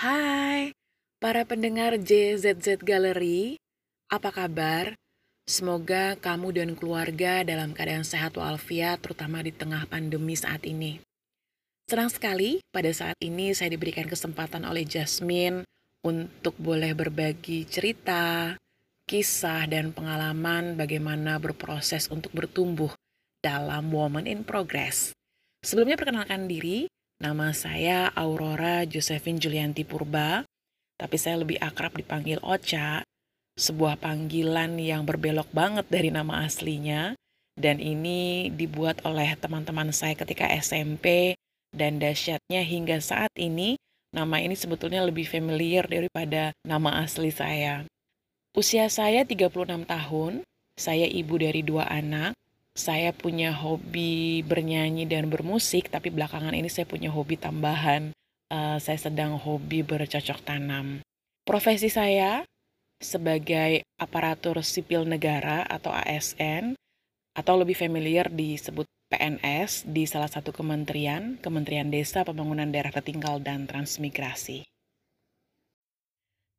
Hai, para pendengar JZZ Gallery, apa kabar? Semoga kamu dan keluarga dalam keadaan sehat walafiat, terutama di tengah pandemi saat ini. Senang sekali pada saat ini saya diberikan kesempatan oleh Jasmine untuk boleh berbagi cerita, kisah, dan pengalaman bagaimana berproses untuk bertumbuh dalam Woman in Progress. Sebelumnya perkenalkan diri, nama saya Aurora Josephine Julianti Purba, tapi saya lebih akrab dipanggil Ocha, sebuah panggilan yang berbelok banget dari nama aslinya, dan ini dibuat oleh teman-teman saya ketika SMP, dan dahsyatnya hingga saat ini, nama ini sebetulnya lebih familiar daripada nama asli saya. Usia saya 36 tahun, saya ibu dari dua anak. Saya punya hobi bernyanyi dan bermusik, tapi belakangan ini saya punya hobi tambahan. Uh, saya sedang hobi bercocok tanam. Profesi saya sebagai aparatur sipil negara atau ASN, atau lebih familiar disebut PNS di salah satu kementerian, Kementerian Desa, Pembangunan Daerah Tertinggal, dan Transmigrasi.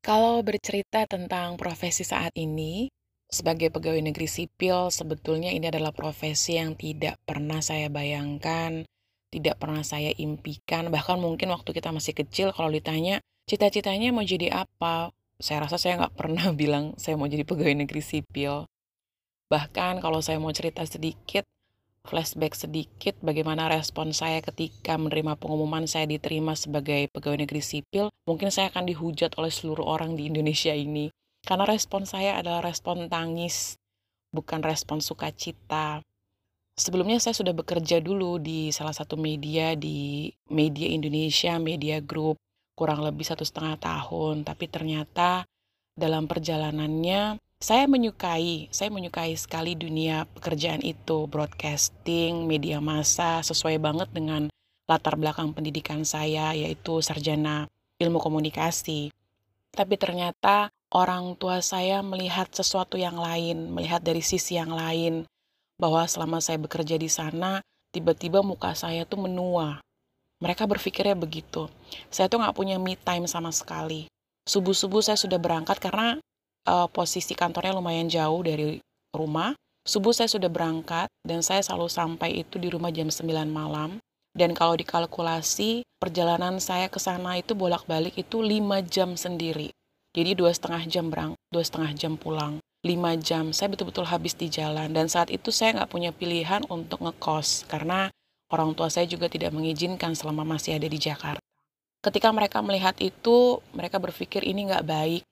Kalau bercerita tentang profesi saat ini, sebagai pegawai negeri sipil, sebetulnya ini adalah profesi yang tidak pernah saya bayangkan, tidak pernah saya impikan, bahkan mungkin waktu kita masih kecil kalau ditanya, cita-citanya mau jadi apa? Saya rasa saya nggak pernah bilang saya mau jadi pegawai negeri sipil. Bahkan kalau saya mau cerita sedikit, flashback sedikit bagaimana respon saya ketika menerima pengumuman saya diterima sebagai pegawai negeri sipil, mungkin saya akan dihujat oleh seluruh orang di Indonesia ini. Karena respon saya adalah respon tangis, bukan respon sukacita. Sebelumnya saya sudah bekerja dulu di salah satu media di media Indonesia, media group, kurang lebih satu setengah tahun. Tapi ternyata dalam perjalanannya saya menyukai, saya menyukai sekali dunia pekerjaan itu, broadcasting, media massa, sesuai banget dengan latar belakang pendidikan saya, yaitu sarjana ilmu komunikasi. Tapi ternyata orang tua saya melihat sesuatu yang lain, melihat dari sisi yang lain, bahwa selama saya bekerja di sana, tiba-tiba muka saya tuh menua. Mereka berpikirnya begitu. Saya tuh nggak punya me time sama sekali. Subuh-subuh saya sudah berangkat karena uh, posisi kantornya lumayan jauh dari rumah. Subuh saya sudah berangkat dan saya selalu sampai itu di rumah jam 9 malam. Dan kalau dikalkulasi, perjalanan saya ke sana itu bolak-balik itu 5 jam sendiri. Jadi dua setengah jam berang, dua setengah jam pulang, lima jam. Saya betul-betul habis di jalan. Dan saat itu saya nggak punya pilihan untuk ngekos karena orang tua saya juga tidak mengizinkan selama masih ada di Jakarta. Ketika mereka melihat itu, mereka berpikir ini nggak baik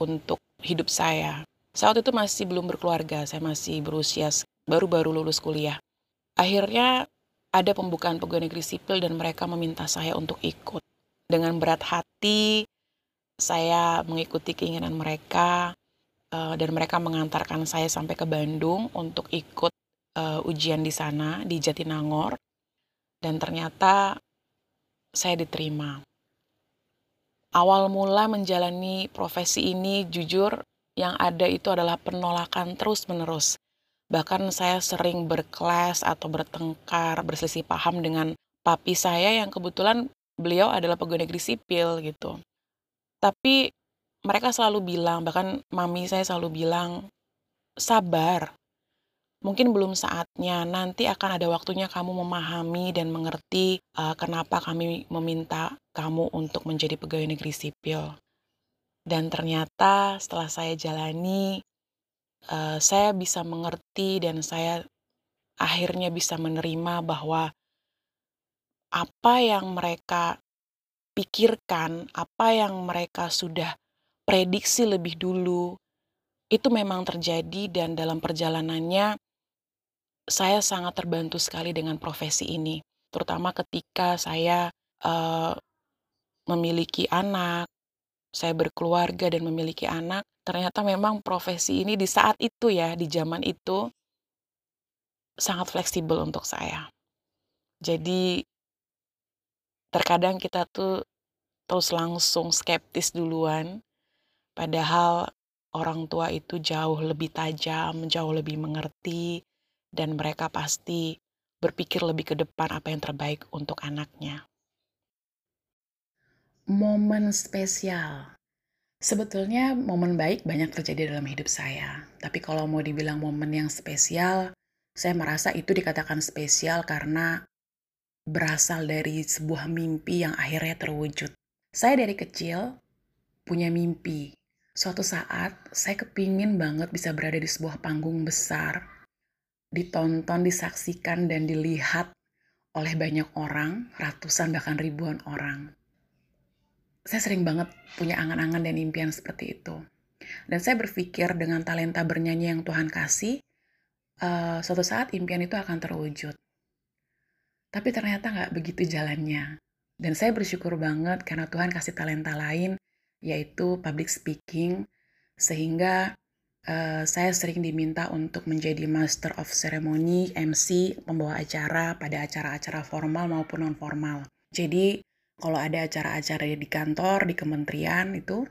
untuk hidup saya. Waktu itu masih belum berkeluarga, saya masih berusia baru-baru lulus kuliah. Akhirnya ada pembukaan pegawai negeri sipil dan mereka meminta saya untuk ikut. Dengan berat hati, saya mengikuti keinginan mereka uh, dan mereka mengantarkan saya sampai ke Bandung untuk ikut uh, ujian di sana di Jatinangor. Dan ternyata saya diterima awal mula menjalani profesi ini jujur yang ada itu adalah penolakan terus-menerus. Bahkan saya sering berkelas atau bertengkar, berselisih paham dengan papi saya yang kebetulan beliau adalah pegawai negeri sipil gitu. Tapi mereka selalu bilang, bahkan mami saya selalu bilang, sabar, mungkin belum saatnya. Nanti akan ada waktunya kamu memahami dan mengerti uh, kenapa kami meminta kamu untuk menjadi pegawai negeri sipil. Dan ternyata setelah saya jalani, uh, saya bisa mengerti dan saya akhirnya bisa menerima bahwa apa yang mereka pikirkan, apa yang mereka sudah prediksi lebih dulu, itu memang terjadi dan dalam perjalanannya saya sangat terbantu sekali dengan profesi ini, terutama ketika saya uh, memiliki anak, saya berkeluarga dan memiliki anak. Ternyata memang profesi ini di saat itu ya, di zaman itu sangat fleksibel untuk saya. Jadi terkadang kita tuh terus langsung skeptis duluan, padahal orang tua itu jauh lebih tajam, jauh lebih mengerti, dan mereka pasti berpikir lebih ke depan apa yang terbaik untuk anaknya. Momen spesial. Sebetulnya momen baik banyak terjadi dalam hidup saya. Tapi kalau mau dibilang momen yang spesial, saya merasa itu dikatakan spesial karena berasal dari sebuah mimpi yang akhirnya terwujud. Saya dari kecil punya mimpi. Suatu saat saya kepingin banget bisa berada di sebuah panggung besar, ditonton, disaksikan, dan dilihat oleh banyak orang, ratusan bahkan ribuan orang saya sering banget punya angan-angan dan impian seperti itu. Dan saya berpikir dengan talenta bernyanyi yang Tuhan kasih, uh, suatu saat impian itu akan terwujud. Tapi ternyata nggak begitu jalannya. Dan saya bersyukur banget karena Tuhan kasih talenta lain, yaitu public speaking, sehingga uh, saya sering diminta untuk menjadi Master of Ceremony, MC, pembawa acara pada acara-acara formal maupun non-formal. Jadi kalau ada acara-acara di kantor, di kementerian itu,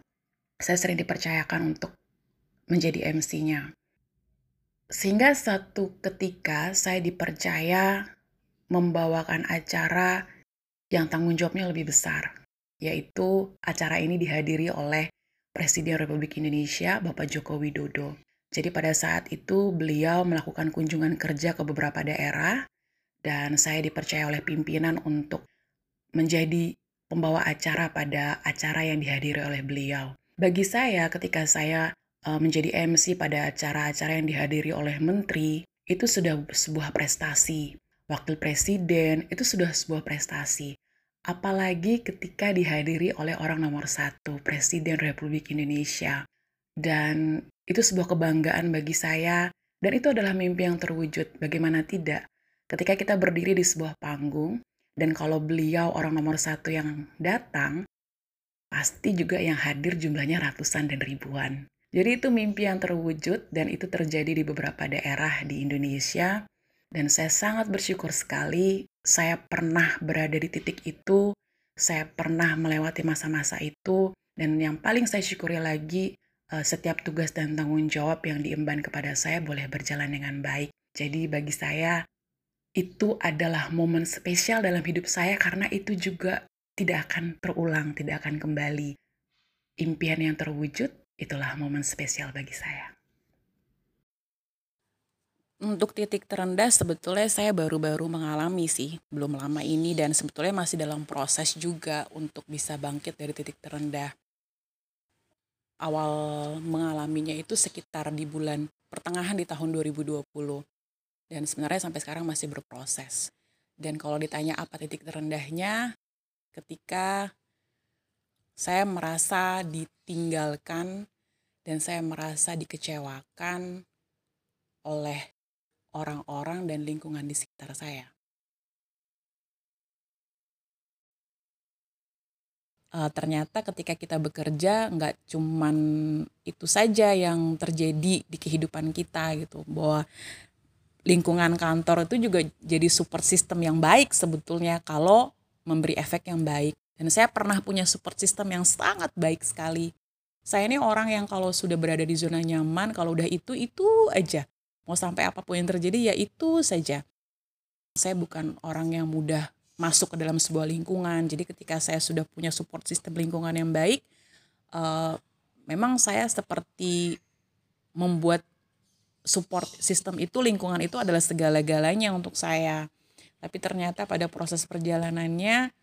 saya sering dipercayakan untuk menjadi MC-nya. Sehingga satu ketika saya dipercaya membawakan acara yang tanggung jawabnya lebih besar, yaitu acara ini dihadiri oleh Presiden Republik Indonesia, Bapak Joko Widodo. Jadi pada saat itu beliau melakukan kunjungan kerja ke beberapa daerah dan saya dipercaya oleh pimpinan untuk menjadi pembawa acara pada acara yang dihadiri oleh beliau. Bagi saya, ketika saya uh, menjadi MC pada acara-acara yang dihadiri oleh menteri, itu sudah sebuah prestasi. Wakil presiden itu sudah sebuah prestasi. Apalagi ketika dihadiri oleh orang nomor satu, Presiden Republik Indonesia. Dan itu sebuah kebanggaan bagi saya, dan itu adalah mimpi yang terwujud. Bagaimana tidak? Ketika kita berdiri di sebuah panggung, dan kalau beliau orang nomor satu yang datang, pasti juga yang hadir jumlahnya ratusan dan ribuan. Jadi itu mimpi yang terwujud dan itu terjadi di beberapa daerah di Indonesia. Dan saya sangat bersyukur sekali saya pernah berada di titik itu, saya pernah melewati masa-masa itu, dan yang paling saya syukuri lagi, eh, setiap tugas dan tanggung jawab yang diemban kepada saya boleh berjalan dengan baik. Jadi bagi saya, itu adalah momen spesial dalam hidup saya karena itu juga tidak akan terulang, tidak akan kembali. Impian yang terwujud, itulah momen spesial bagi saya. Untuk titik terendah sebetulnya saya baru-baru mengalami sih, belum lama ini dan sebetulnya masih dalam proses juga untuk bisa bangkit dari titik terendah. Awal mengalaminya itu sekitar di bulan pertengahan di tahun 2020 dan sebenarnya sampai sekarang masih berproses. Dan kalau ditanya apa titik terendahnya, ketika saya merasa ditinggalkan dan saya merasa dikecewakan oleh orang-orang dan lingkungan di sekitar saya. Uh, ternyata ketika kita bekerja nggak cuman itu saja yang terjadi di kehidupan kita gitu bahwa lingkungan kantor itu juga jadi support system yang baik sebetulnya kalau memberi efek yang baik. Dan saya pernah punya support system yang sangat baik sekali. Saya ini orang yang kalau sudah berada di zona nyaman, kalau udah itu, itu aja. Mau sampai apa pun yang terjadi, ya itu saja. Saya bukan orang yang mudah masuk ke dalam sebuah lingkungan. Jadi ketika saya sudah punya support system lingkungan yang baik, uh, memang saya seperti membuat support system itu lingkungan itu adalah segala-galanya untuk saya. Tapi ternyata pada proses perjalanannya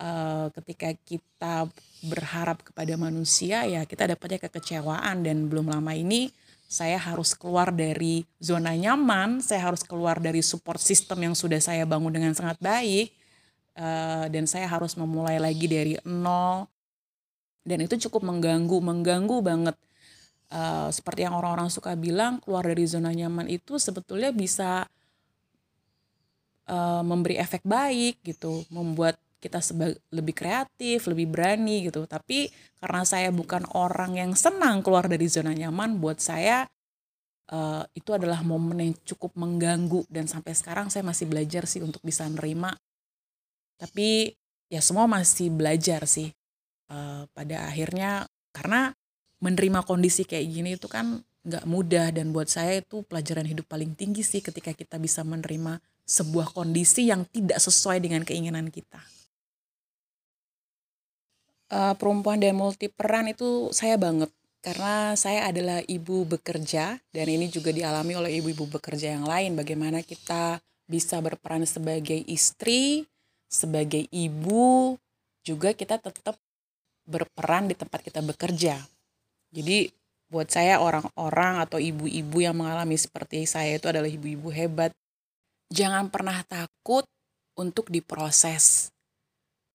uh, ketika kita berharap kepada manusia ya kita dapatnya kekecewaan dan belum lama ini saya harus keluar dari zona nyaman, saya harus keluar dari support system yang sudah saya bangun dengan sangat baik uh, dan saya harus memulai lagi dari nol. Dan itu cukup mengganggu, mengganggu banget. Uh, seperti yang orang-orang suka bilang keluar dari zona nyaman itu sebetulnya bisa uh, memberi efek baik gitu membuat kita lebih kreatif, lebih berani gitu. Tapi karena saya bukan orang yang senang keluar dari zona nyaman, buat saya uh, itu adalah momen yang cukup mengganggu dan sampai sekarang saya masih belajar sih untuk bisa nerima. Tapi ya semua masih belajar sih. Uh, pada akhirnya karena menerima kondisi kayak gini itu kan nggak mudah dan buat saya itu pelajaran hidup paling tinggi sih ketika kita bisa menerima sebuah kondisi yang tidak sesuai dengan keinginan kita. Uh, perempuan dan multi peran itu saya banget karena saya adalah ibu bekerja dan ini juga dialami oleh ibu-ibu bekerja yang lain bagaimana kita bisa berperan sebagai istri, sebagai ibu, juga kita tetap berperan di tempat kita bekerja. Jadi buat saya orang-orang atau ibu-ibu yang mengalami seperti saya itu adalah ibu-ibu hebat. Jangan pernah takut untuk diproses.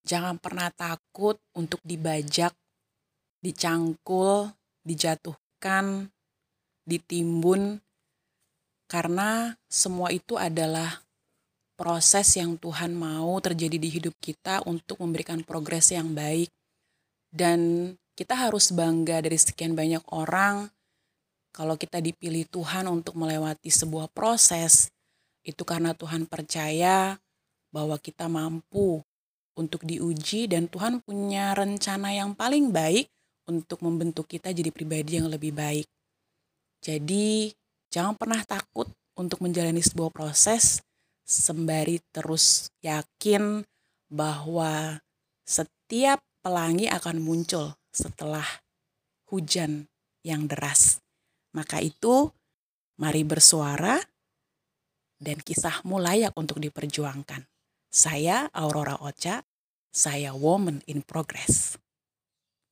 Jangan pernah takut untuk dibajak, dicangkul, dijatuhkan, ditimbun, karena semua itu adalah proses yang Tuhan mau terjadi di hidup kita untuk memberikan progres yang baik. Dan kita harus bangga dari sekian banyak orang kalau kita dipilih Tuhan untuk melewati sebuah proses, itu karena Tuhan percaya bahwa kita mampu untuk diuji dan Tuhan punya rencana yang paling baik untuk membentuk kita jadi pribadi yang lebih baik. Jadi, jangan pernah takut untuk menjalani sebuah proses sembari terus yakin bahwa setiap pelangi akan muncul setelah hujan yang deras. Maka itu, mari bersuara dan kisahmu layak untuk diperjuangkan. Saya Aurora Ocha, saya Woman in Progress.